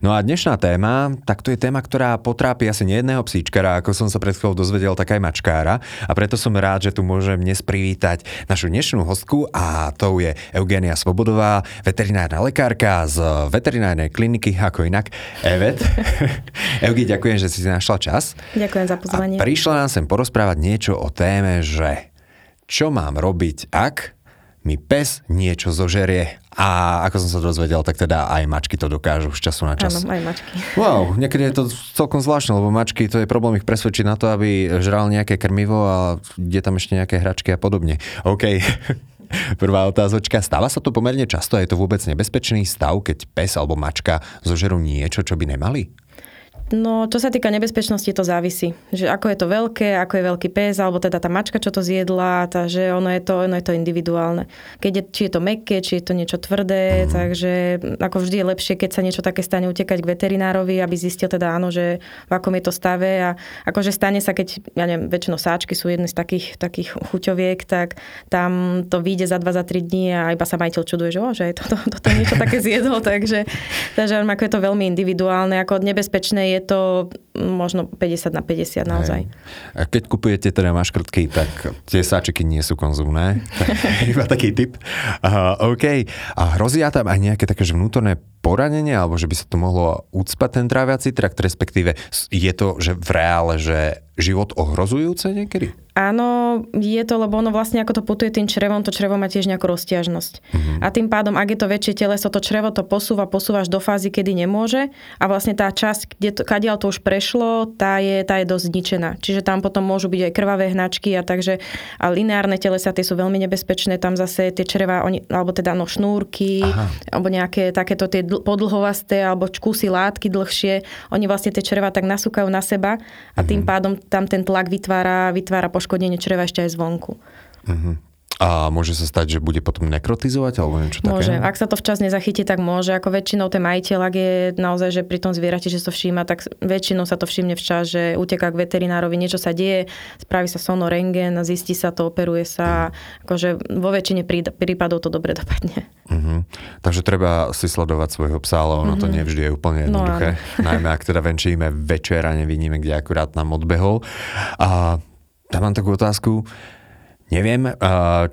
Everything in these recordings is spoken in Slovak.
No a dnešná téma, tak to je téma, ktorá potrápi asi nejedného psíčkara, ako som sa pred chvíľou dozvedel, tak aj mačkára. A preto som rád, že tu môžem dnes privítať našu dnešnú hostku a to je Eugenia Svobodová, veterinárna lekárka z veterinárnej kliniky, ako inak, Evet. Eugi, ďakujem, že si našla čas. Ďakujem za pozvanie. A prišla nám sem porozprávať niečo o téme, že čo mám robiť, ak mi pes niečo zožerie. A ako som sa dozvedel, tak teda aj mačky to dokážu z času na čas. Áno, aj mačky. Wow, niekedy je to celkom zvláštne, lebo mačky, to je problém ich presvedčiť na to, aby žral nejaké krmivo a je tam ešte nejaké hračky a podobne. OK. Prvá otázočka. Stáva sa to pomerne často a je to vôbec nebezpečný stav, keď pes alebo mačka zožerú niečo, čo by nemali? No, čo sa týka nebezpečnosti, to závisí. Že ako je to veľké, ako je veľký pes, alebo teda tá mačka, čo to zjedla, takže ono je to, ono je to individuálne. Keď je, či je to mekké, či je to niečo tvrdé, mm. takže ako vždy je lepšie, keď sa niečo také stane, utekať k veterinárovi, aby zistil teda áno, že v akom je to stave a akože stane sa, keď, ja neviem, väčšinou sáčky sú jedny z takých, takých chuťoviek, tak tam to vyjde za 2 za 3 dní a iba sa majiteľ čuduje, že, o, že toto to, to, to niečo také zjedol, takže, takže ako je to veľmi individuálne, ako nebezpečné je je to možno 50 na 50 naozaj. Hej. A keď kupujete teda maškrtky, tak tie sáčiky nie sú konzumné. Iba taký typ. Uh, OK. A hrozia tam aj nejaké také že vnútorné poranenie, alebo že by sa to mohlo ucpať ten tráviaci trakt, respektíve je to, že v reále, že život ohrozujúce niekedy? Áno, je to, lebo ono vlastne ako to putuje tým črevom, to črevo má tiež nejakú roztiažnosť. Mm-hmm. A tým pádom, ak je to väčšie teleso, to črevo to posúva, posúvaš do fázy, kedy nemôže a vlastne tá časť, kde to, kadiaľ to už prešlo, tá je, tá je dosť zničená. Čiže tam potom môžu byť aj krvavé hnačky a takže a lineárne telesa, tie sú veľmi nebezpečné, tam zase tie čreva, oni, alebo teda no šnúrky, Aha. alebo nejaké takéto tie podlhovasté alebo kusy látky dlhšie, oni vlastne tie čreva tak nasúkajú na seba a tým mm-hmm. pádom tam ten tlak vytvára, vytvára poškodenie čreva ešte aj zvonku. Mm-hmm. A môže sa stať, že bude potom nekrotizovať alebo niečo také? Môže. Ak sa to včas nezachytí, tak môže. Ako väčšinou ten majiteľ, ak je naozaj, že pri tom zvierati, že sa to všíma, tak väčšinou sa to všimne včas, že uteká k veterinárovi, niečo sa deje, spraví sa sono rengen, zistí sa to, operuje sa. Mm. Akože vo väčšine prípadov to dobre dopadne. Uh-huh. Takže treba si sledovať svojho psa, ale ono uh-huh. to mhm. nevždy je úplne no jednoduché. No, Najmä ak teda venčíme večer a nevidíme, kde akurát nám odbehol. A tam mám takú otázku Neviem,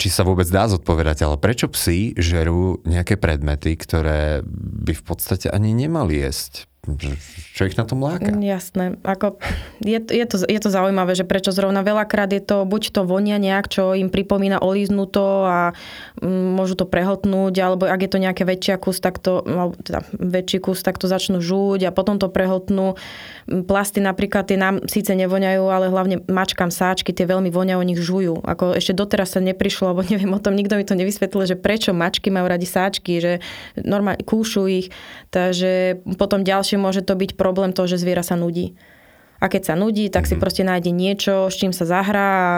či sa vôbec dá zodpovedať, ale prečo psi žerú nejaké predmety, ktoré by v podstate ani nemali jesť? Čo ich na tom láka? Mm, jasné. Ako, je, je, to, je to zaujímavé, že prečo zrovna veľakrát je to, buď to vonia nejak, čo im pripomína olíznuto a m, môžu to prehltnúť, alebo ak je to nejaké väčšia kus, tak to, teda väčší kus, tak to začnú žúť a potom to prehltnú. Plasty napríklad tie nám síce nevoňajú, ale hlavne mačkám sáčky, tie veľmi voňajú, nich žujú. Ako ešte doteraz sa neprišlo, lebo neviem o tom, nikto mi to nevysvetlil, že prečo mačky majú radi sáčky, že normálne kúšu ich. Takže potom ďalšie môže to byť problém toho, že zviera sa nudí. A keď sa nudí, tak mm-hmm. si mhm. proste nájde niečo, s čím sa zahrá a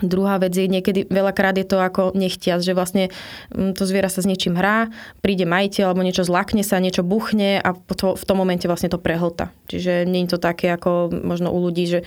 Druhá vec je niekedy, veľakrát je to ako nechtiac, že vlastne mm, to zviera sa s niečím hrá, príde majiteľ alebo niečo zlakne sa, niečo buchne a v tom momente vlastne to prehlta. Čiže nie je to také ako možno u ľudí, že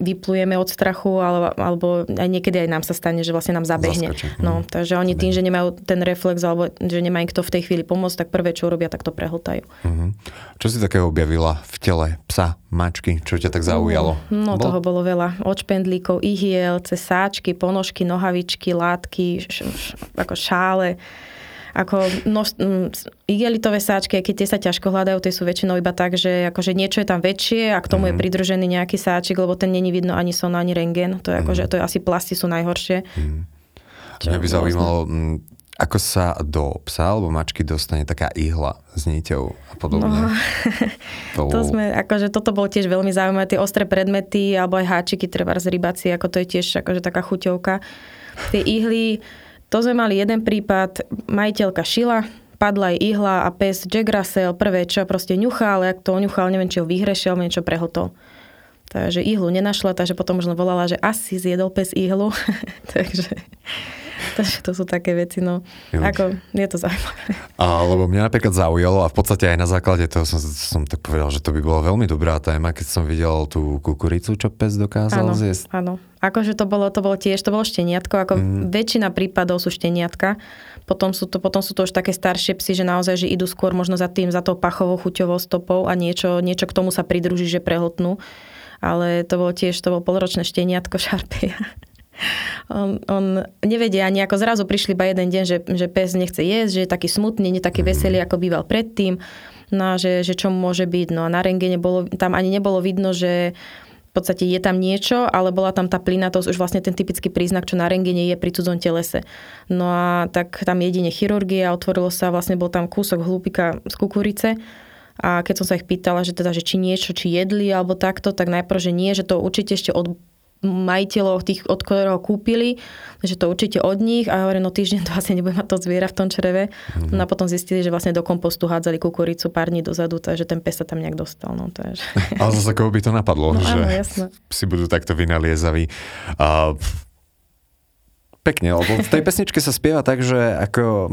vyplujeme od strachu, alebo, alebo aj niekedy aj nám sa stane, že vlastne nám zabehne. Zaskočí. No, mhm. takže oni tým, že nemajú ten reflex, alebo že nemajú kto v tej chvíli pomôcť, tak prvé, čo urobia, tak to prehltajú. Uh-huh. Čo si takého objavila v tele psa, mačky? Čo ťa tak zaujalo? No, bolo? toho bolo veľa. Od špendlíkov, ihiel, cez sáčky, ponožky, nohavičky, látky, š, š, ako šále ako no, igelitové sáčky, keď tie sa ťažko hľadajú, tie sú väčšinou iba tak, že akože niečo je tam väčšie a k tomu mm. je mhm. pridružený nejaký sáčik, lebo ten není vidno ani son, ani rengen. To je mm. akože, to je asi plasty sú najhoršie. Mm. Mňa by zaujímalo, ako sa do psa alebo mačky dostane taká ihla s niťou a podobne? No, to... to sme, akože toto bolo tiež veľmi zaujímavé, tie ostré predmety alebo aj háčiky, treba z rybaci, ako to je tiež akože taká chuťovka. Tie ihly, to sme mali jeden prípad, majiteľka šila, padla jej ihla a pes Jack Russell prvé čo proste ňuchal, ale ak to ňuchal, neviem, či ho vyhrešil, niečo prehltol. Takže ihlu nenašla, takže potom možno volala, že asi zjedol pes ihlu. takže Takže to sú také veci, no. Ako, je to zaujímavé. A, lebo mňa napríklad zaujalo a v podstate aj na základe toho som, som tak povedal, že to by bola veľmi dobrá téma, keď som videl tú kukuricu, čo pes dokázal áno, zjesť. Áno, akože to bolo, to bolo tiež, to bolo šteniatko, ako mm. väčšina prípadov sú šteniatka. Potom sú, to, potom sú to už také staršie psy, že naozaj, že idú skôr možno za tým, za tou pachovou chuťovou stopou a niečo, niečo k tomu sa pridruží, že prehltnú. Ale to bolo tiež, to bolo polročné šteniatko šarpeja on, on nevedia ani ako zrazu prišli iba jeden deň, že, že pes nechce jesť, že je taký smutný, nie taký veselý, ako býval predtým. No a že, že čo môže byť. No a na rengene bolo, tam ani nebolo vidno, že v podstate je tam niečo, ale bola tam tá plynatosť, už vlastne ten typický príznak, čo na rengene je pri cudzom telese. No a tak tam jedine chirurgia, otvorilo sa, vlastne bol tam kúsok hlúpika z kukurice a keď som sa ich pýtala, že teda, že či niečo, či jedli alebo takto, tak najprv, že nie, že to určite ešte od, majiteľov, tých, od ktorého kúpili, že to určite od nich a hovorím, no týždeň to asi nebude mať to zviera v tom čreve. Mm-hmm. No a potom zistili, že vlastne do kompostu hádzali kukuricu pár dní dozadu, takže ten pes sa tam nejak dostal. No, takže... Ale zase koho by to napadlo, no, že áno, jasné. si budú takto vynaliezaví. A pekne, lebo v tej pesničke sa spieva tak, že ako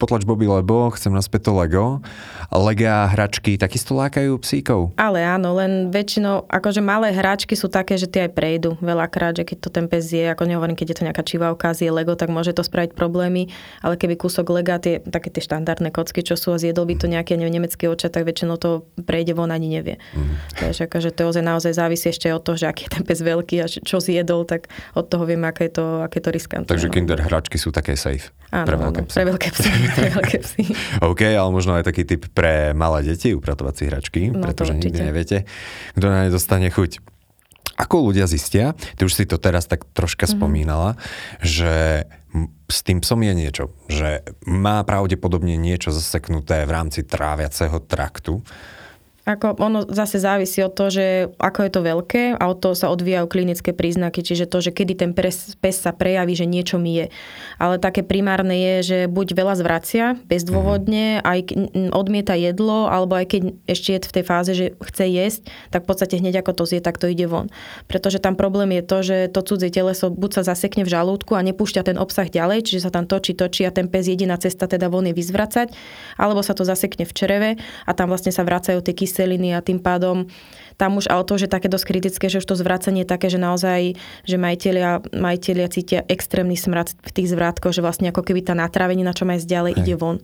potlač Bobby Lebo, chcem naspäť to Lego. Lega hračky takisto lákajú psíkov? Ale áno, len väčšinou, akože malé hračky sú také, že tie aj prejdú veľakrát, že keď to ten pes je, ako nehovorím, keď je to nejaká čivavka, zje Lego, tak môže to spraviť problémy, ale keby kúsok Lega, tie, také tie štandardné kocky, čo sú a zjedol by to nejaký neviem, nemecký oča, tak väčšinou to prejde von ani nevie. Mm. Takže akože to ozaj naozaj závisí ešte od toho, že aký je ten pes veľký a čo zjedol, tak od toho vieme, aké je to, aké je to riskantné. Takže no. kinder hračky sú také safe. Áno, pre veľké psy. Pre veľké psy. veľké psy. OK, ale možno aj taký typ pre malé deti, upratovací hračky, no, pretože nikdy neviete, kto na ne dostane chuť. Ako ľudia zistia, ty už si to teraz tak troška mm-hmm. spomínala, že s tým psom je niečo, že má pravdepodobne niečo zaseknuté v rámci tráviaceho traktu ako ono zase závisí od toho, že ako je to veľké a od toho sa odvíjajú klinické príznaky, čiže to, že kedy ten pes, pes sa prejaví, že niečo mi je. Ale také primárne je, že buď veľa zvracia bezdôvodne, mhm. aj odmieta jedlo, alebo aj keď ešte je v tej fáze, že chce jesť, tak v podstate hneď ako to zje, tak to ide von. Pretože tam problém je to, že to cudzie teleso buď sa zasekne v žalúdku a nepúšťa ten obsah ďalej, čiže sa tam točí, točí a ten pes jediná cesta teda von je vyzvracať, alebo sa to zasekne v čreve a tam vlastne sa vracajú tie kyseliny kyseliny a tým pádom tam už ale to, že také dosť kritické, že už to zvracanie je také, že naozaj, že majiteľia, majiteľia cítia extrémny smrad v tých zvrátkoch, že vlastne ako keby tá na čo ísť ďalej, Hej. ide von.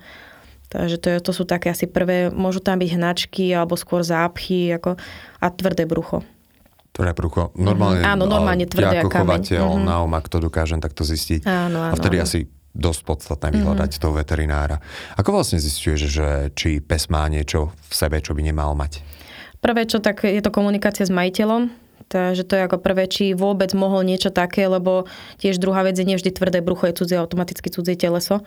Takže to, je, to sú také asi prvé, môžu tam byť hnačky alebo skôr zápchy ako, a tvrdé brucho. Tvrdé brucho. Normálne, mm-hmm. Áno, normálne tvrdé ja ako chovateľ, mm-hmm. na omak to dokážem takto zistiť. Áno, áno, a vtedy áno. asi dosť podstatné vyhľadať mm-hmm. toho veterinára. Ako vlastne zistuješ, že či pes má niečo v sebe, čo by nemal mať? Prvé, čo tak je to komunikácia s majiteľom, Takže to je ako prvé, či vôbec mohol niečo také, lebo tiež druhá vec je nevždy tvrdé brucho, je cudzie, automaticky cudzie teleso.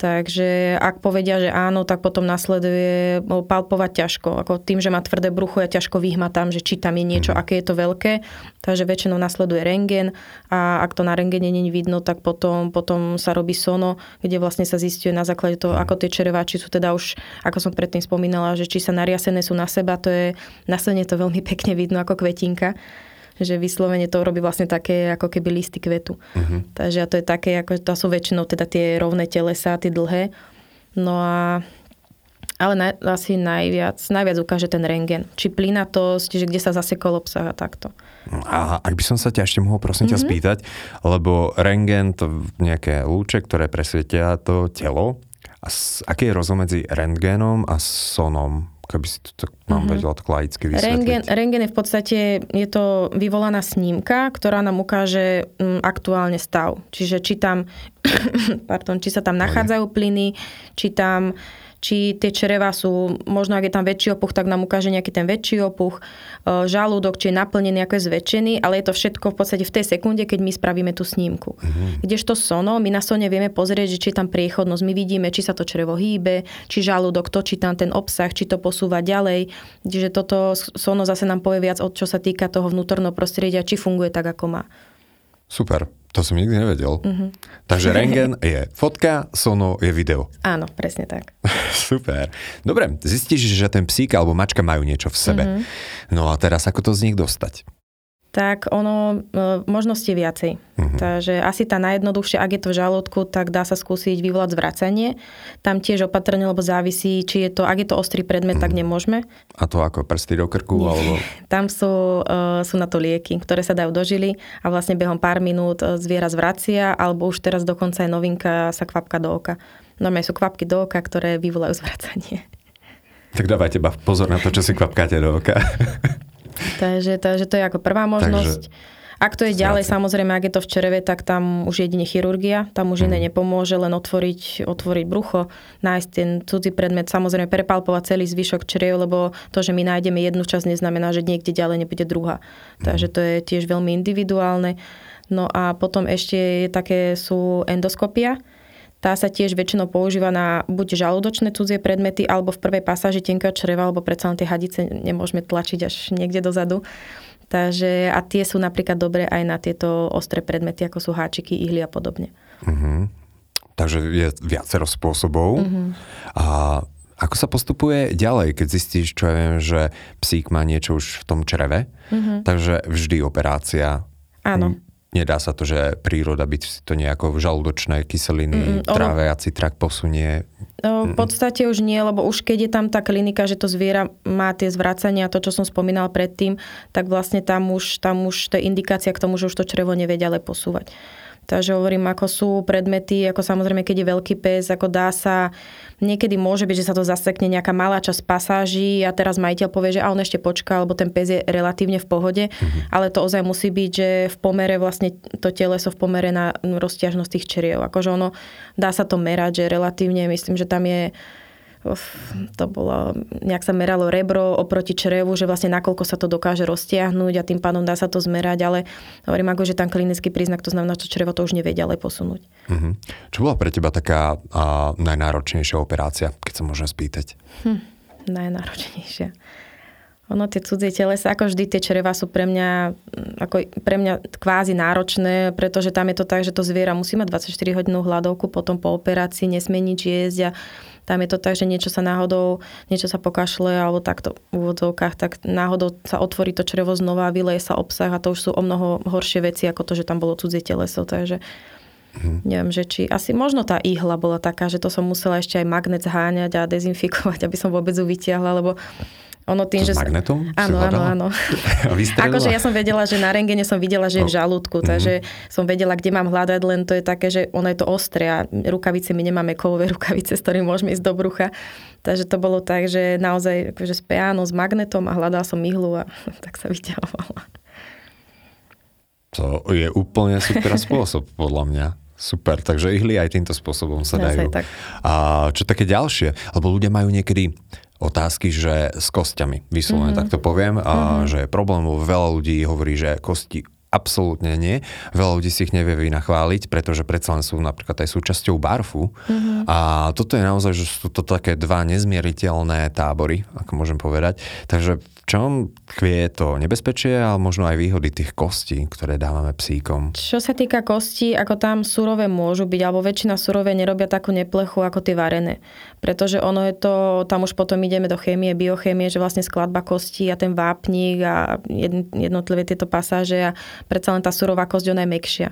Takže ak povedia, že áno, tak potom nasleduje palpovať ťažko. Ako tým, že má tvrdé brucho, ja ťažko vyhmatám, že či tam je niečo, mm. aké je to veľké. Takže väčšinou nasleduje rengen a ak to na rengene není vidno, tak potom, potom sa robí sono, kde vlastne sa zistuje na základe toho, ako tie čereváči sú teda už, ako som predtým spomínala, že či sa nariasené sú na seba, to je, na to veľmi pekne vidno ako kvetinka že vyslovene to robí vlastne také ako keby listy kvetu. Uh-huh. Takže to je také, ako to sú väčšinou teda tie rovné telesa, tie dlhé. No a ale na, asi najviac, najviac ukáže ten rengen. Či plynatosť, že kde sa zasekol obsah a takto. A ak by som sa ťa ešte mohol prosím ťa mm-hmm. spýtať, lebo rengen to nejaké lúče, ktoré presvietia to telo. A aký je rozdiel medzi rentgenom a sonom? Keby si to tak mám mm-hmm. vedela tak laicky vysvetliť. Rengen, rengen je v podstate, je to vyvolaná snímka, ktorá nám ukáže m, mm, aktuálne stav. Čiže či tam, pardon, či sa tam nachádzajú plyny, či tam či tie čreva sú, možno ak je tam väčší opuch, tak nám ukáže nejaký ten väčší opuch, e, žalúdok, či je naplnený, ako je zväčšený, ale je to všetko v podstate v tej sekunde, keď my spravíme tú snímku. Mm-hmm. Kdežto sono, my na sone vieme pozrieť, že či je tam priechodnosť, my vidíme, či sa to črevo hýbe, či žalúdok točí tam ten obsah, či to posúva ďalej. Čiže toto sono zase nám povie viac, od čo sa týka toho vnútorného prostredia, či funguje tak, ako má. Super. To som nikdy nevedel. Mm-hmm. Takže rengen je fotka, sono je video. Áno, presne tak. Super. Dobre, zistíš, že ten psík alebo mačka majú niečo v sebe. Mm-hmm. No a teraz ako to z nich dostať? Tak ono e, možnosti viacej. Uh-huh. Takže asi tá najjednoduchšia, ak je to v žalúdku, tak dá sa skúsiť vyvolať zvracanie. Tam tiež opatrne, lebo závisí, či je to, ak je to ostrý predmet, uh-huh. tak mhm. nemôžeme. A to ako prsty do krku? Nie. Alebo... Tam sú, uh, sú na to lieky, ktoré sa dajú do žily a vlastne behom pár minút e, zviera zvracia, alebo už teraz dokonca aj novinka sa kvapka do oka. Normálne sú kvapky do oka, ktoré vyvolajú zvracanie. Tak dávajte pozor na to, čo si kvapkáte do oka. Takže, takže to je ako prvá možnosť. Takže... Ak to je ďalej, samozrejme, ak je to v čereve, tak tam už jedine chirurgia, tam už iné mhm. nepomôže, len otvoriť, otvoriť brucho, nájsť ten cudzí predmet, samozrejme prepalpovať celý zvyšok čriev, lebo to, že my nájdeme jednu časť, neznamená, že niekde ďalej nebude druhá. Mhm. Takže to je tiež veľmi individuálne. No a potom ešte také sú endoskopia, tá sa tiež väčšinou používa na buď žalúdočné cudzie predmety, alebo v prvej pasáži tenkého čreva, alebo predsa len tie hadice nemôžeme tlačiť až niekde dozadu. Takže, a tie sú napríklad dobré aj na tieto ostré predmety, ako sú háčiky, ihly a podobne. Uh-huh. Takže je viacero spôsobov. Uh-huh. A ako sa postupuje ďalej, keď zistíš, čo ja viem, že psík má niečo už v tom čreve? Uh-huh. Takže vždy operácia. Áno. Nedá sa to, že príroda by si to nejako žalúdočné kyseliny, mm, tráviaci trak posunie? No, v podstate už nie, lebo už keď je tam tá klinika, že to zviera má tie zvracania, to, čo som spomínal predtým, tak vlastne tam už, tam už to je indikácia k tomu, že už to črevo nevie ďalej posúvať. Takže hovorím, ako sú predmety, ako samozrejme, keď je veľký pes, ako dá sa, niekedy môže byť, že sa to zasekne nejaká malá časť pasáží a teraz majiteľ povie, že a on ešte počká, lebo ten pes je relatívne v pohode, mm-hmm. ale to ozaj musí byť, že v pomere vlastne to teleso v pomere na rozťažnosť tých čriev. Akože ono, dá sa to merať, že relatívne, myslím, že tam je to bolo, nejak sa meralo rebro oproti črevu, že vlastne nakoľko sa to dokáže roztiahnuť a tým pádom dá sa to zmerať, ale hovorím ako, že tam klinický príznak, to znamená, že črevo to už nevie ďalej posunúť. Uh-huh. Čo bola pre teba taká a, najnáročnejšia operácia, keď sa môžem spýtať? Hm, najnáročnejšia. Ono, tie cudzie telesa, ako vždy, tie čreva sú pre mňa, ako pre mňa kvázi náročné, pretože tam je to tak, že to zviera musí mať 24 hodinovú hľadovku, potom po operácii nesmie nič jesť a tam je to tak, že niečo sa náhodou, niečo sa pokašle alebo takto v úvodzovkách, tak náhodou sa otvorí to črevo znova, vyleje sa obsah a to už sú o mnoho horšie veci ako to, že tam bolo cudzie teleso. Takže Hmm. Neviem, že či asi možno tá ihla bola taká, že to som musela ešte aj magnet zháňať a dezinfikovať, aby som vôbec ju vytiahla, lebo ono tým, že... magnetom? Áno, áno, áno. akože ja som vedela, že na rengene som videla, že je v žalúdku, mm-hmm. takže som vedela, kde mám hľadať, len to je také, že ono je to ostré a rukavice, my nemáme kovové rukavice, s ktorými môžeme ísť do brucha. Takže to bolo tak, že naozaj akože s peánom, s magnetom a hľadala som ihlu a tak sa vyťahovala. To je úplne super spôsob, podľa mňa. Super, takže ihly aj týmto spôsobom sa dajú. Tak. A čo také ďalšie? Lebo ľudia majú niekedy otázky, že s kostiami, vyslovene mm-hmm. tak to poviem, a mm-hmm. že je problém, veľa ľudí hovorí, že kosti absolútne nie. Veľa ľudí si ich nevie vynachváliť, pretože predsa len sú napríklad aj súčasťou barfu. Mm-hmm. A toto je naozaj, že sú to také dva nezmieriteľné tábory, ako môžem povedať. Takže čom tkvie to nebezpečie, ale možno aj výhody tých kostí, ktoré dávame psíkom? Čo sa týka kostí, ako tam surové môžu byť, alebo väčšina surové nerobia takú neplechu ako tie varené. Pretože ono je to, tam už potom ideme do chémie, biochémie, že vlastne skladba kostí a ten vápnik a jednotlivé tieto pasáže a predsa len tá surová kosť, ona je mekšia.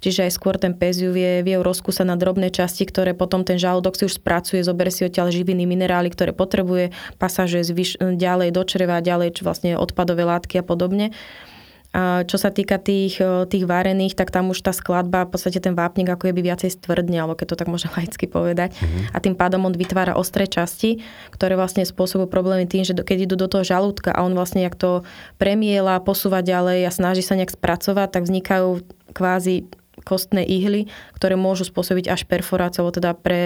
Čiže aj skôr ten pes ju vie, vie rozkúsať na drobné časti, ktoré potom ten žalúdok si už spracuje, zoberie si odtiaľ živiny, minerály, ktoré potrebuje, pasaže zvyš, ďalej do čreva, ďalej vlastne odpadové látky a podobne. A čo sa týka tých, tých varených, tak tam už tá skladba, v podstate ten vápnik ako je by viacej stvrdne, alebo keď to tak môžem laicky povedať. Mm-hmm. A tým pádom on vytvára ostré časti, ktoré vlastne spôsobujú problémy tým, že keď idú do toho žalúdka a on vlastne jak to premiela, posúva ďalej a snaží sa nejak spracovať, tak vznikajú kvázi kostné ihly, ktoré môžu spôsobiť až perforáciu, alebo teda pre,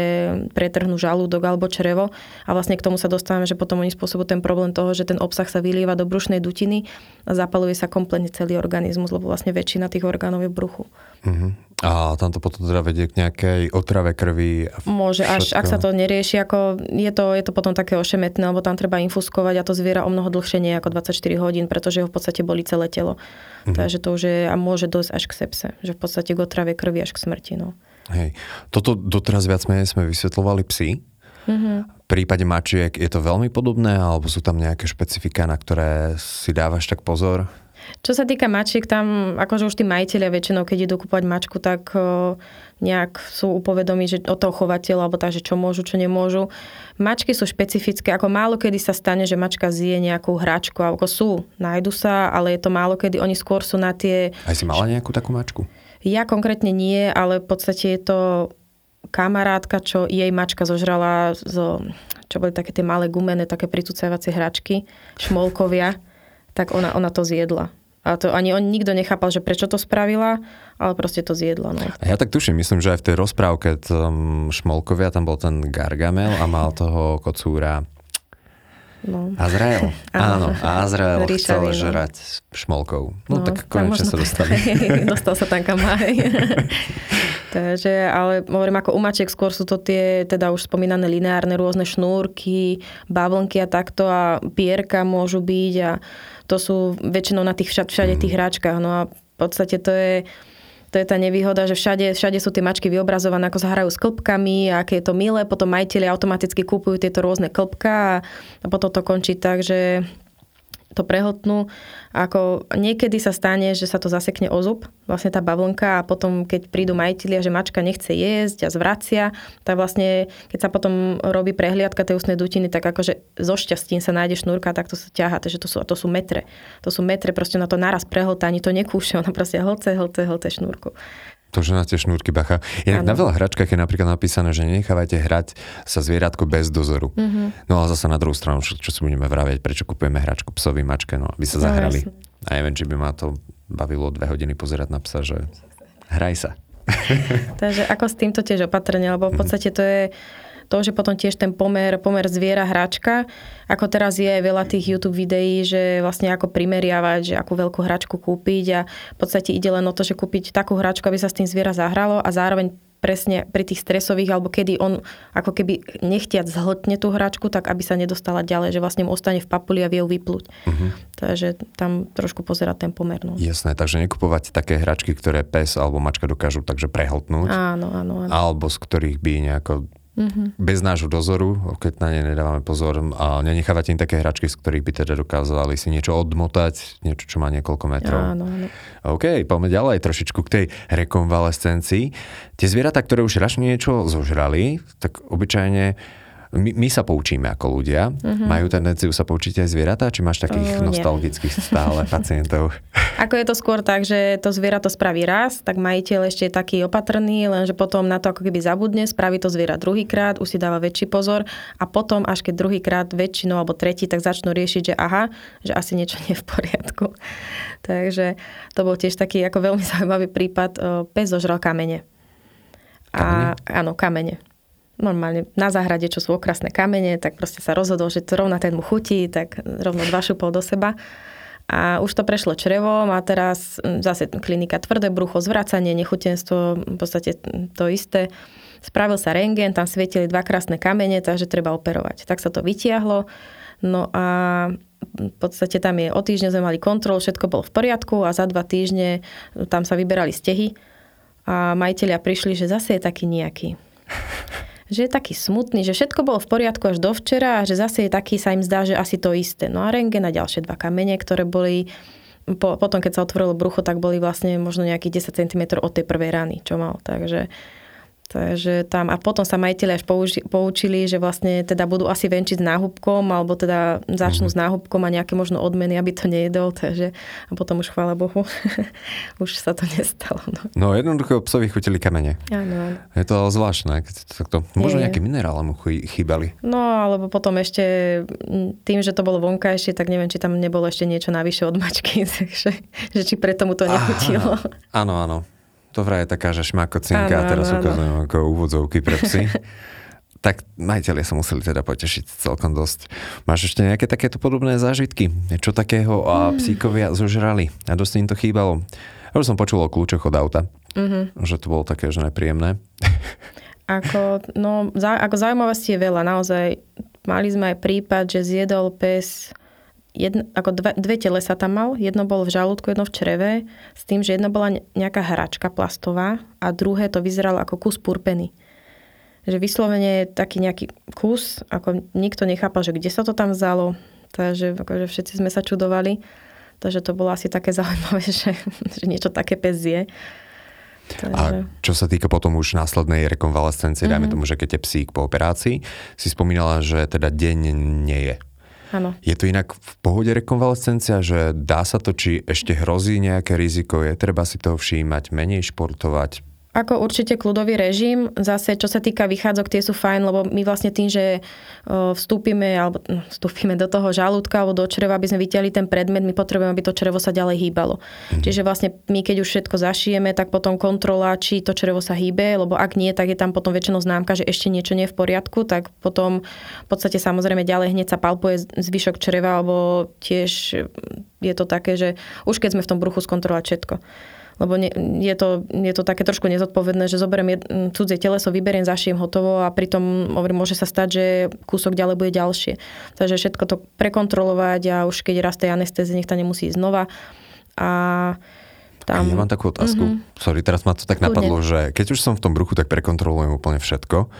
pretrhnú žalúdok alebo črevo. A vlastne k tomu sa dostávame, že potom oni spôsobujú ten problém toho, že ten obsah sa vylieva do brušnej dutiny a zapaluje sa kompletne celý organizmus, lebo vlastne väčšina tých orgánov je v bruchu. Uh-huh. A tam to potom teda vedie k nejakej otrave krvi? Môže, až ak sa to nerieši, ako je to, je to potom také ošemetné, lebo tam treba infuskovať a to zviera o mnoho dlhšie nie ako 24 hodín, pretože ho v podstate boli celé telo. Uh-huh. Takže to už je, a môže dosť až k sepse, že v podstate k otrave krvi až k smrti. No. Hej. Toto doteraz viac menej sme vysvetľovali psi. Uh-huh. V prípade mačiek je to veľmi podobné, alebo sú tam nejaké špecifika, na ktoré si dávaš tak pozor? Čo sa týka mačiek, tam akože už tí majiteľia väčšinou, keď idú kúpať mačku, tak nejak sú upovedomí, že od toho chovateľa, alebo tak, že čo môžu, čo nemôžu. Mačky sú špecifické, ako málo kedy sa stane, že mačka zje nejakú hračku, ako sú, nájdu sa, ale je to málo kedy, oni skôr sú na tie... Aj si mala nejakú takú mačku? Ja konkrétne nie, ale v podstate je to kamarátka, čo jej mačka zožrala zo, čo boli také tie malé gumené, také pritucávacie hračky, šmolkovia, tak ona, ona to zjedla. A to ani on nikto nechápal, že prečo to spravila, ale proste to zjedla. No. Ja tak tuším, myslím, že aj v tej rozprávke tom Šmolkovia, tam bol ten Gargamel a mal toho kocúra No. Azrael. Áno, Azrael chcel no. žrať šmolkou. No, no tak konečne sa dostali. Dostal sa tam kam aj. Takže, ale hovorím, ako u mačiek skôr sú to tie, teda už spomínané lineárne rôzne šnúrky, bavlnky a takto a pierka môžu byť a to sú väčšinou na tých všade tých mhm. hráčkach. No a v podstate to je to je tá nevýhoda, že všade, všade sú tie mačky vyobrazované, ako sa hrajú s klpkami, aké je to milé, potom majiteľi automaticky kúpujú tieto rôzne klpka a, a potom to končí tak, že to prehltnú. Ako niekedy sa stane, že sa to zasekne o zub, vlastne tá bavlnka a potom, keď prídu majiteľia, že mačka nechce jesť a zvracia, tak vlastne, keď sa potom robí prehliadka tej ústnej dutiny, tak akože so šťastím sa nájde šnúrka, tak to sa ťaha, takže to sú, to sú metre. To sú metre, proste na to naraz prehltá, ani to nekúša, ona proste hlce, hlce, hlce šnúrku. To, že na tie šnúrky bacha. Inak na veľa hračkách je napríklad napísané, že nenechávajte hrať sa zvieratko bez dozoru. Mm-hmm. No ale zase na druhú stranu, čo, čo si budeme vraviť, prečo kupujeme hračku psovi mačke, no aby sa no, zahrali. No, A neviem, či by ma to bavilo dve hodiny pozerať na psa, že hraj sa. Takže ako s týmto tiež opatrne, lebo v podstate to je to, že potom tiež ten pomer, pomer zviera hračka, ako teraz je veľa tých YouTube videí, že vlastne ako primeriavať, že akú veľkú hračku kúpiť a v podstate ide len o to, že kúpiť takú hračku, aby sa s tým zviera zahralo a zároveň presne pri tých stresových, alebo kedy on ako keby nechtiac zhltne tú hračku, tak aby sa nedostala ďalej, že vlastne mu ostane v papuli a vie ju vyplúť. Uh-huh. Takže tam trošku pozerať ten pomer. No. Jasné, takže nekupovať také hračky, ktoré pes alebo mačka dokážu takže prehltnúť. Áno, áno, áno. Alebo z ktorých by nejako Mm-hmm. Bez nášho dozoru, keď na ne nedávame pozor a nenechávate im také hračky, z ktorých by teda dokázali si niečo odmotať, niečo, čo má niekoľko metrov. Áno, áno. OK, poďme ďalej trošičku k tej rekonvalescencii. Tie zvieratá, ktoré už raz niečo zožrali, tak obyčajne my, my sa poučíme ako ľudia. Uh-huh. Majú tendenciu sa poučiť aj zvieratá? Či máš takých uh, nostalgických stále pacientov? Ako je to skôr tak, že to zviera to spraví raz, tak majiteľ ešte je taký opatrný, lenže potom na to ako keby zabudne, spraví to zviera druhýkrát, už si dáva väčší pozor a potom až keď druhýkrát väčšinou alebo tretí, tak začnú riešiť, že aha, že asi niečo nie je v poriadku. Takže to bol tiež taký ako veľmi zaujímavý prípad. Pes zožral kamene. A, kamene? áno, kamene normálne na záhrade, čo sú okrasné kamene, tak proste sa rozhodol, že to rovna ten mu chutí, tak rovno dva šupol do seba. A už to prešlo črevom a teraz hm, zase klinika tvrdé brucho, zvracanie, nechutenstvo, v podstate to isté. Spravil sa rengen, tam svietili dva krásne kamene, takže treba operovať. Tak sa to vytiahlo. No a v podstate tam je, o týždne sme mali kontrol, všetko bolo v poriadku a za dva týždne tam sa vyberali stehy a majiteľia prišli, že zase je taký nejaký že je taký smutný, že všetko bolo v poriadku až do včera a že zase je taký, sa im zdá, že asi to isté. No a rengen a ďalšie dva kamene, ktoré boli po, potom, keď sa otvorilo brucho, tak boli vlastne možno nejakých 10 cm od tej prvej rany, čo mal. Takže Takže tam, a potom sa majiteľi až použi, poučili, že vlastne teda budú asi venčiť s náhubkom, alebo teda začnú mm-hmm. s náhubkom a nejaké možno odmeny, aby to nejedol, takže a potom už chvála Bohu, už sa to nestalo. No, no jednoducho psovi chutili kamene. Áno. Je to zvláštne, keď to takto, možno nejaké minerály mu chýbali. No, alebo potom ešte tým, že to bolo vonkajšie, tak neviem, či tam nebolo ešte niečo navyše od mačky, takže že či preto mu to nechutilo. Áno, áno. To vraj je taká, že šmakocinka a teraz ukazujem ako úvodzovky pre psy. tak majiteľia sa museli teda potešiť celkom dosť. Máš ešte nejaké takéto podobné zážitky? Čo takého a hmm. psíkovia zožrali a dosť im to chýbalo? Ja už som počul o kľúčoch od auta, mm-hmm. že to bolo také, že nepríjemné. Ako, no, zá, ako zaujímavosti je veľa. Naozaj mali sme aj prípad, že zjedol pes jedno, ako dve, dve telesa tam mal, jedno bolo v žalúdku, jedno v čreve, s tým, že jedna bola nejaká hračka plastová a druhé to vyzeralo ako kus purpeny. Že vyslovene taký nejaký kus, ako nikto nechápal, že kde sa to tam vzalo, takže akože všetci sme sa čudovali. Takže to bolo asi také zaujímavé, že, že niečo také pes je. Takže... A čo sa týka potom už následnej rekonvalescencie, mm-hmm. dajme mhm. tomu, že keď je psík po operácii, si spomínala, že teda deň nie je. Áno. Je to inak v pohode rekonvalescencia, že dá sa to, či ešte hrozí nejaké riziko, je treba si toho všímať, menej športovať, ako určite kľudový režim. Zase, čo sa týka vychádzok, tie sú fajn, lebo my vlastne tým, že vstúpime, alebo no, vstúpime do toho žalúdka alebo do čreva, aby sme vytiahli ten predmet, my potrebujeme, aby to črevo sa ďalej hýbalo. Mhm. Čiže vlastne my, keď už všetko zašijeme, tak potom kontrola, či to črevo sa hýbe, lebo ak nie, tak je tam potom väčšinou známka, že ešte niečo nie je v poriadku, tak potom v podstate samozrejme ďalej hneď sa palpuje zvyšok čreva, alebo tiež je to také, že už keď sme v tom bruchu skontrolovať všetko lebo nie, je, to, je to také trošku nezodpovedné, že zoberiem jed, cudzie teleso, vyberiem, zašijem hotovo a pritom hovorím, môže sa stať, že kúsok ďalej bude ďalšie. Takže všetko to prekontrolovať a už keď raz tej anestézie, nech to nemusí ísť znova. A tam... Ja mám takú otázku. Mm-hmm. Sorry, teraz ma to tak napadlo, že keď už som v tom bruchu, tak prekontrolujem úplne všetko.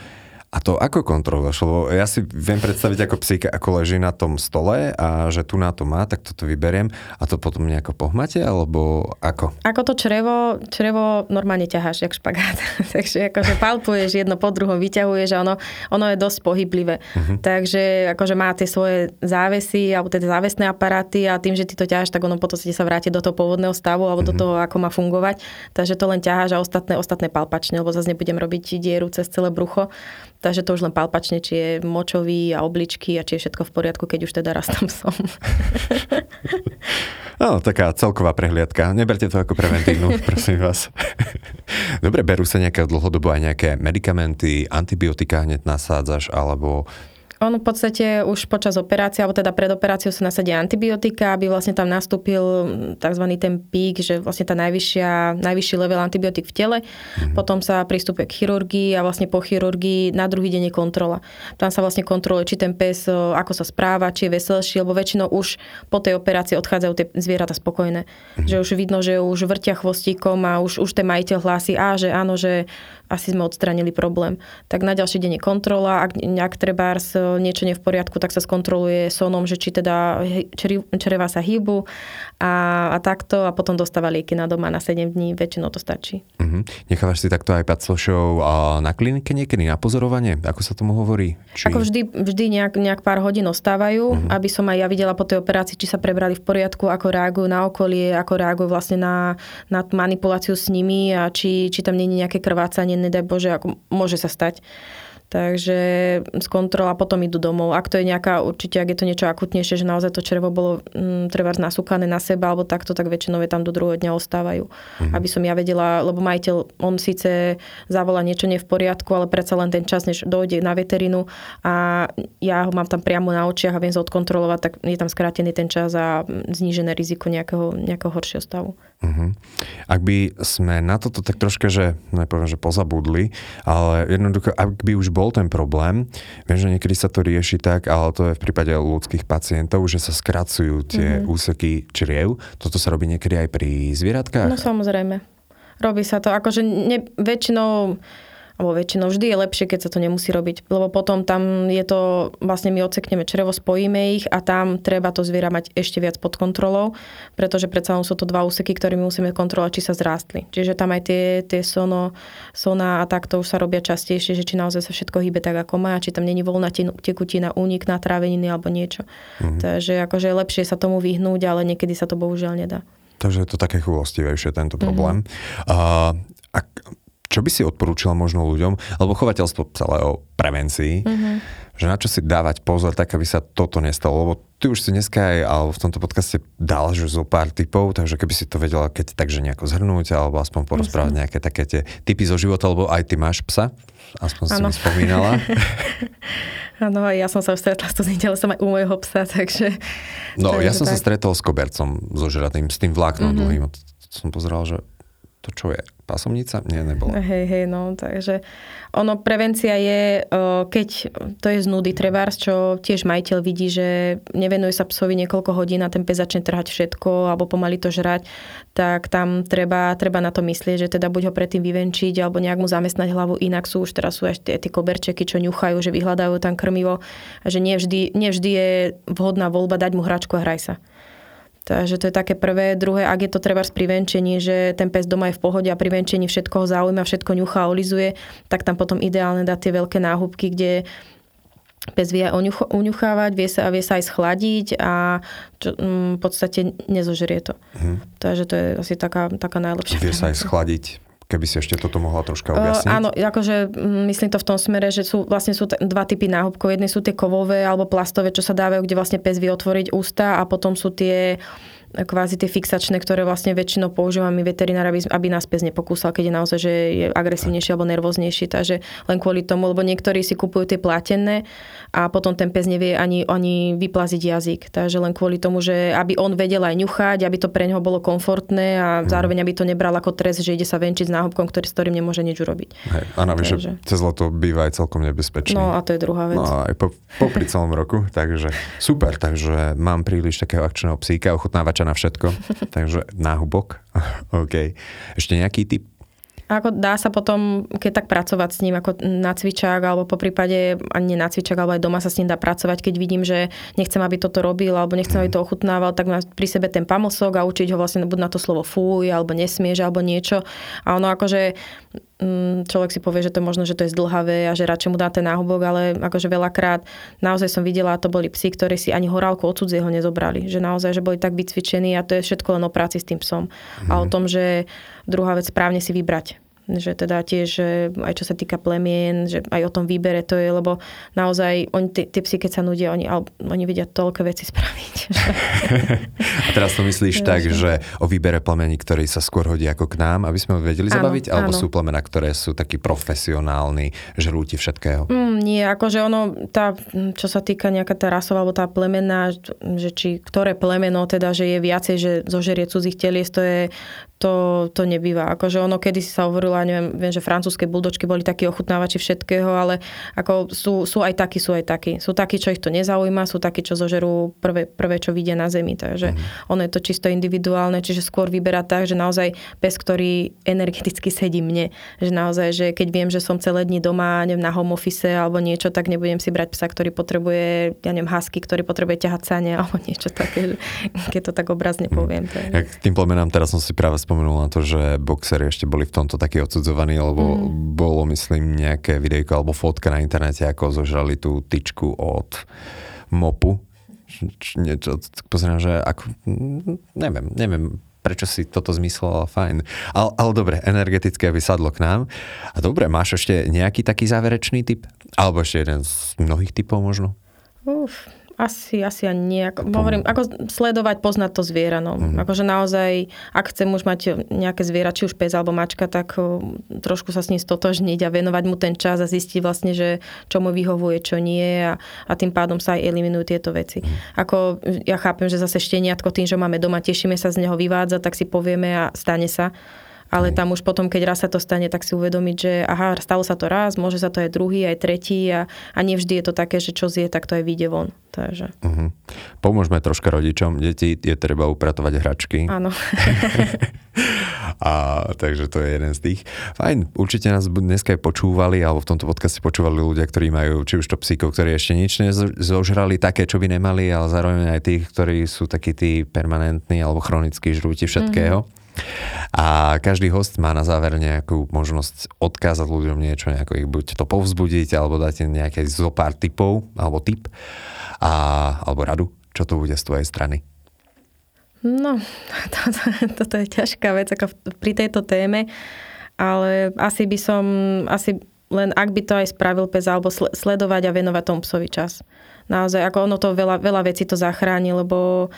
A to ako kontroluješ? Lebo ja si viem predstaviť ako psíka, ako leží na tom stole a že tu na to má, tak toto vyberiem a to potom nejako pohmate, alebo ako? Ako to črevo, črevo normálne ťaháš, jak špagát. Takže akože palpuješ jedno po druhom, vyťahuješ a ono, ono je dosť pohyblivé. Uh-huh. Takže akože má tie svoje závesy alebo tie závesné aparáty a tým, že ty to ťaháš, tak ono potom sa vráti do toho pôvodného stavu alebo uh-huh. do mhm. toho, ako má fungovať. Takže to len ťaháš a ostatné, ostatné palpačne, lebo zase nebudem robiť dieru cez celé brucho. Takže to už len palpačne, či je močový a obličky a či je všetko v poriadku, keď už teda raz tam som. No, taká celková prehliadka. Neberte to ako preventívnu, prosím vás. Dobre, berú sa nejaké dlhodobo aj nejaké medikamenty, antibiotika hneď nasádzaš, alebo on v podstate už počas operácie, alebo teda pred operáciou sa nasadia antibiotika, aby vlastne tam nastúpil tzv. ten pík, že vlastne tá najvyššia, najvyšší level antibiotik v tele. Mm-hmm. Potom sa pristúpe k chirurgii a vlastne po chirurgii na druhý deň je kontrola. Tam sa vlastne kontroluje, či ten pes, ako sa správa, či je veselší, lebo väčšinou už po tej operácii odchádzajú tie zvieratá spokojné. Mm-hmm. Že už vidno, že už vrtia chvostíkom a už, už ten majiteľ hlási, a že áno, že asi sme odstranili problém. Tak na ďalší deň je kontrola, ak, ak treba niečo nie v poriadku, tak sa skontroluje sonom, že či teda čreva sa hýbu a, a takto a potom dostáva lieky na doma na 7 dní, väčšinou to stačí. Uh-huh. Nechávaš si takto aj paclošov na klinike niekedy na pozorovanie? Ako sa tomu hovorí? Či... Ako vždy, vždy nejak, nejak pár hodín ostávajú, uh-huh. aby som aj ja videla po tej operácii, či sa prebrali v poriadku, ako reagujú na okolie, ako reagujú vlastne na, na manipuláciu s nimi a či, či tam nie je nejaké krvácanie nedaj Bože, ako môže sa stať. Takže z kontrola potom idú domov. Ak to je nejaká, určite, ak je to niečo akutnejšie, že naozaj to črevo bolo mm, treba nasúkané na seba alebo takto, tak väčšinou je tam do druhého dňa ostávajú. Mm-hmm. Aby som ja vedela, lebo majiteľ, on síce zavolá niečo nie v poriadku, ale predsa len ten čas, než dojde na veterinu a ja ho mám tam priamo na očiach a viem sa odkontrolovať, tak je tam skrátený ten čas a znížené riziko nejakého, nejakého horšieho stavu. Mm-hmm. Ak by sme na toto tak troška, že nepoviem, že pozabudli, ale jednoducho, ak by už bol ten problém, viem, že niekedy sa to rieši tak, ale to je v prípade ľudských pacientov, že sa skracujú tie mm-hmm. úseky čriev. Toto sa robí niekedy aj pri zvieratkách? No samozrejme. Robí sa to. Akože ne, väčšinou alebo väčšinou vždy je lepšie, keď sa to nemusí robiť, lebo potom tam je to, vlastne my odsekneme črevo, spojíme ich a tam treba to zviera mať ešte viac pod kontrolou, pretože predsa sú to dva úseky, ktorými musíme kontrolovať, či sa zrástli. Čiže tam aj tie, tie sono, sona a takto už sa robia častejšie, že či naozaj sa všetko hýbe tak, ako má, či tam není voľná tekutina, únik na tráveniny alebo niečo. Mhm. Takže akože je lepšie sa tomu vyhnúť, ale niekedy sa to bohužiaľ nedá. Takže je to také chulostivejšie, tento problém. Mm-hmm. Uh, ak, čo by si odporúčila možno ľuďom, lebo chovateľstvo celé o prevencii, mm-hmm. že na čo si dávať pozor, tak aby sa toto nestalo, lebo ty už si dneska aj alebo v tomto podcaste dal že zo pár typov, takže keby si to vedela keď takže nejako zhrnúť, alebo aspoň porozprávať Myslím. nejaké také tie typy zo života, lebo aj ty máš psa, aspoň ano. si mi spomínala. Áno, ja som sa stretla s ale som aj u môjho psa, takže... No, takže ja som tak. sa stretol s kobercom, so žratým, s tým vláknom mm-hmm. dlhým. Som pozeral, že to čo je? Pasomnica? Nie, nebola. Hej, hej, no, takže ono, prevencia je, keď to je z nudy trebárs, čo tiež majiteľ vidí, že nevenuje sa psovi niekoľko hodín a ten pes začne trhať všetko alebo pomaly to žrať, tak tam treba, treba na to myslieť, že teda buď ho predtým vyvenčiť alebo nejak mu zamestnať hlavu, inak sú už teraz sú až tie, tie koberčeky, čo ňuchajú, že vyhľadajú tam krmivo, že nevždy, je vhodná voľba dať mu hračku a hraj sa. Takže to je také prvé. Druhé, ak je to treba pri venčení, že ten pes doma je v pohode a pri venčení všetko ho zaujíma, všetko ňuchá, olizuje, tak tam potom ideálne dať tie veľké náhubky, kde pes vie uňuch- uňuchávať, vie sa, vie sa aj schladiť a čo, m, mm, v podstate nezožerie to. Hmm. Takže to je asi taká, taká najlepšia. Vie sa aj schladiť keby si ešte toto mohla troška objasniť. Uh, áno, akože mm, myslím to v tom smere, že sú vlastne sú t- dva typy náhubkov. Jedné sú tie kovové alebo plastové, čo sa dávajú, kde vlastne pes vie otvoriť ústa a potom sú tie kvázi tie fixačné, ktoré vlastne väčšinou používame veterinár, aby, aby nás pes nepokúsal, keď je naozaj že je agresívnejší alebo nervóznejší. Takže len kvôli tomu, lebo niektorí si kupujú tie platené a potom ten pes nevie ani, ani vyplaziť jazyk. Takže len kvôli tomu, že aby on vedel aj ňuchať, aby to pre neho bolo komfortné a hmm. zároveň aby to nebral ako trest, že ide sa venčiť s náhubkom, ktorý, s ktorým nemôže nič urobiť. Hej, a navyše takže... cez leto býva aj celkom nebezpečný. No a to je druhá vec. No aj po, po pri celom roku, takže super, takže mám príliš takého akčného psíka, ochutnávača na všetko, takže náhubok. OK. Ešte nejaký typ ako dá sa potom, keď tak pracovať s ním ako na cvičák, alebo po prípade ani na cvičák, alebo aj doma sa s ním dá pracovať, keď vidím, že nechcem, aby toto robil, alebo nechcem, aby to ochutnával, tak má pri sebe ten pamosok a učiť ho vlastne buď na to slovo fuj, alebo nesmieš, alebo niečo. A ono akože človek si povie, že to možno, že to je zdlhavé a že radšej mu dá ten náhubok, ale akože veľakrát naozaj som videla, to boli psi, ktorí si ani horálku od cudzieho nezobrali. Že naozaj, že boli tak vycvičení a to je všetko len o práci s tým psom. Mm. A o mhm. tom, že druhá vec správne si vybrať že teda tiež aj čo sa týka plemien, že aj o tom výbere to je, lebo naozaj oni, tie, tie psy, keď sa nudia, oni, oni vedia toľko veci spraviť. A teraz to myslíš ja, tak, že o výbere plemení, ktorí sa skôr hodí ako k nám, aby sme ho vedeli áno, zabaviť, alebo áno. sú plemena, ktoré sú takí profesionálni, žrúti všetkého? Mm, nie, akože ono, tá, čo sa týka nejaká tá rasová, alebo tá plemena, že či ktoré plemeno teda, že je viacej, že zožerie cudzích telies, to je to, to nebýva. Akože ono, kedy si sa hovorilo, neviem, viem, že francúzske buldočky boli takí ochutnávači všetkého, ale ako sú, sú aj takí, sú aj takí. Sú takí, čo ich to nezaujíma, sú takí, čo zožerú prvé, prvé čo vidia na zemi. Takže mm. ono je to čisto individuálne, čiže skôr vyberá tak, že naozaj pes, ktorý energeticky sedí mne. Že naozaj, že keď viem, že som celé dni doma, neviem, na home office alebo niečo, tak nebudem si brať psa, ktorý potrebuje, ja neviem, husky, ktorý potrebuje ťahať sane alebo niečo také, že, keď to tak obrazne poviem. Mm. Jak tým plemenám teraz som si práve spomenul na to, že boxery ešte boli v tomto takí odsudzovaní, lebo mm. bolo, myslím, nejaké videjko alebo fotka na internete, ako zožrali tú tyčku od mopu. Č, niečo, pozerám, že ako, neviem, neviem, prečo si toto zmyslela, fajn. Ale, ale dobre, energetické by sadlo k nám. A dobre, máš ešte nejaký taký záverečný typ? Alebo ešte jeden z mnohých typov možno? Uf, asi, asi ani nie. Ako, hovorím, ako sledovať, poznať to zviera. No. Mm-hmm. Akože naozaj, ak chcem už mať nejaké zviera, či už pes alebo mačka, tak o, trošku sa s ním stotožniť a venovať mu ten čas a zistiť vlastne, že čo mu vyhovuje, čo nie a, a tým pádom sa aj eliminujú tieto veci. Mm-hmm. Ako ja chápem, že zase šteniatko tým, že máme doma, tešíme sa z neho vyvádzať, tak si povieme a stane sa ale tam už potom, keď raz sa to stane, tak si uvedomiť, že aha, stalo sa to raz, môže sa to aj druhý, aj tretí a, a nevždy je to také, že čo zje, tak to aj vyjde von. Takže. Uh-huh. Pomôžme troška rodičom. Deti je treba upratovať hračky. Áno. a takže to je jeden z tých. Fajn, určite nás dneska aj počúvali, alebo v tomto podcaste počúvali ľudia, ktorí majú či už to psíkov, ktorí ešte nič nezožrali také, čo by nemali, ale zároveň aj tých, ktorí sú takí tí permanentní alebo chronickí žrúti všetkého. Mm-hmm. A každý host má na záver nejakú možnosť odkázať ľuďom niečo, nejako ich buď to povzbudiť, alebo im nejaké zo pár typov, alebo tip, a, alebo radu, čo to bude z tvojej strany. No, toto, toto je ťažká vec ako pri tejto téme, ale asi by som, asi len ak by to aj spravil pes, alebo sledovať a venovať tomu psovi čas. Naozaj, ako ono to veľa, veľa vecí to zachráni, lebo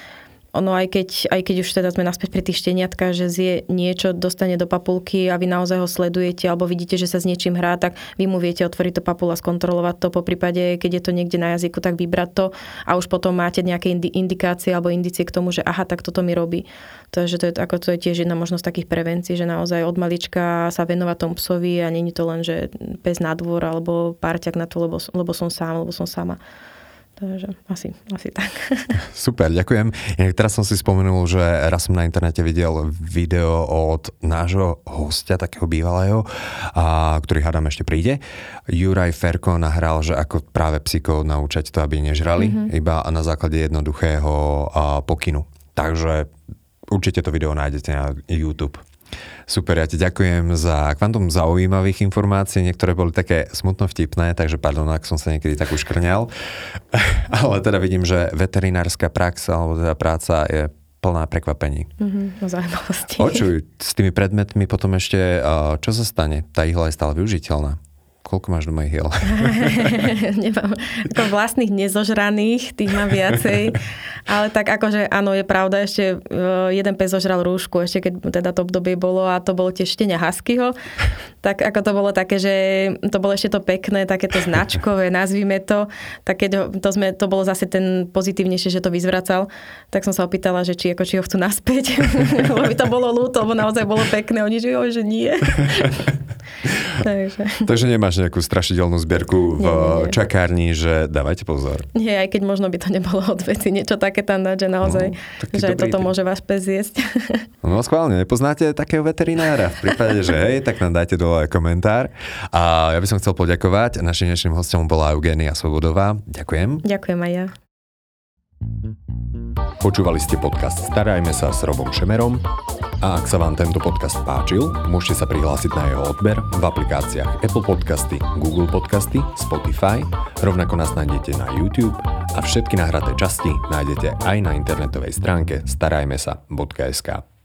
ono aj keď, aj keď už teda sme naspäť pri tých šteniatkách, že zje niečo, dostane do papulky a vy naozaj ho sledujete alebo vidíte, že sa s niečím hrá, tak vy mu viete otvoriť to papul a skontrolovať to. Po prípade, keď je to niekde na jazyku, tak vybrať to a už potom máte nejaké indikácie alebo indície k tomu, že aha, tak toto mi robí. Takže to je, ako to je tiež jedna možnosť takých prevencií, že naozaj od malička sa venovať tomu psovi a není to len, že pes na dvor alebo párťak na to, lebo, lebo som sám, lebo som sama. Takže asi, asi tak. Super, ďakujem. Inak teraz som si spomenul, že raz som na internete videl video od nášho hostia, takého bývalého, a, ktorý hádam ešte príde. Juraj Ferko nahral, že ako práve psíkov naučať to, aby nežrali, mm-hmm. iba na základe jednoduchého a, pokynu takže určite to video nájdete na YouTube. Super, ja ti ďakujem za kvantum zaujímavých informácií, niektoré boli také smutno vtipné, takže pardon, ak som sa niekedy tak uškrňal. Ale teda vidím, že veterinárska prax alebo teda práca je plná prekvapení. Mm-hmm, zaujímavosti. Očuj, s tými predmetmi potom ešte, čo sa stane? Tá ihla je stále využiteľná. Koľko máš doma ihiel? Nemám. Ako vlastných nezožraných, tých mám viacej. Ale tak akože áno, je pravda, ešte e, jeden pes zožral rúšku, ešte keď teda to obdobie bolo a to bolo tiež štenia huskyho. Tak ako to bolo také, že to bolo ešte to pekné, takéto značkové, nazvime to. Tak keď to, sme, to bolo zase ten pozitívnejšie, že to vyzvracal, tak som sa opýtala, že či, ako, či ho chcú naspäť. lebo by to bolo ľúto, lebo naozaj bolo pekné. Oni že jo, že nie. Takže. Takže nemáš nejakú strašidelnú zbierku v nie, nie, nie. čakárni, že dávajte pozor. Nie, aj keď možno by to nebolo od veci, niečo také tam dať, že naozaj, no, že aj toto môže váš pes zjesť. No schválne, nepoznáte takého veterinára? V prípade, že hej, tak nám dajte dole komentár. A ja by som chcel poďakovať. Našim dnešným hostom bola Eugénia Svobodová. Ďakujem. Ďakujem aj ja. Počúvali ste podcast Starajme sa s Robom Šemerom a ak sa vám tento podcast páčil, môžete sa prihlásiť na jeho odber v aplikáciách Apple Podcasty, Google Podcasty, Spotify, rovnako nás nájdete na YouTube a všetky nahraté časti nájdete aj na internetovej stránke starajmesa.sk.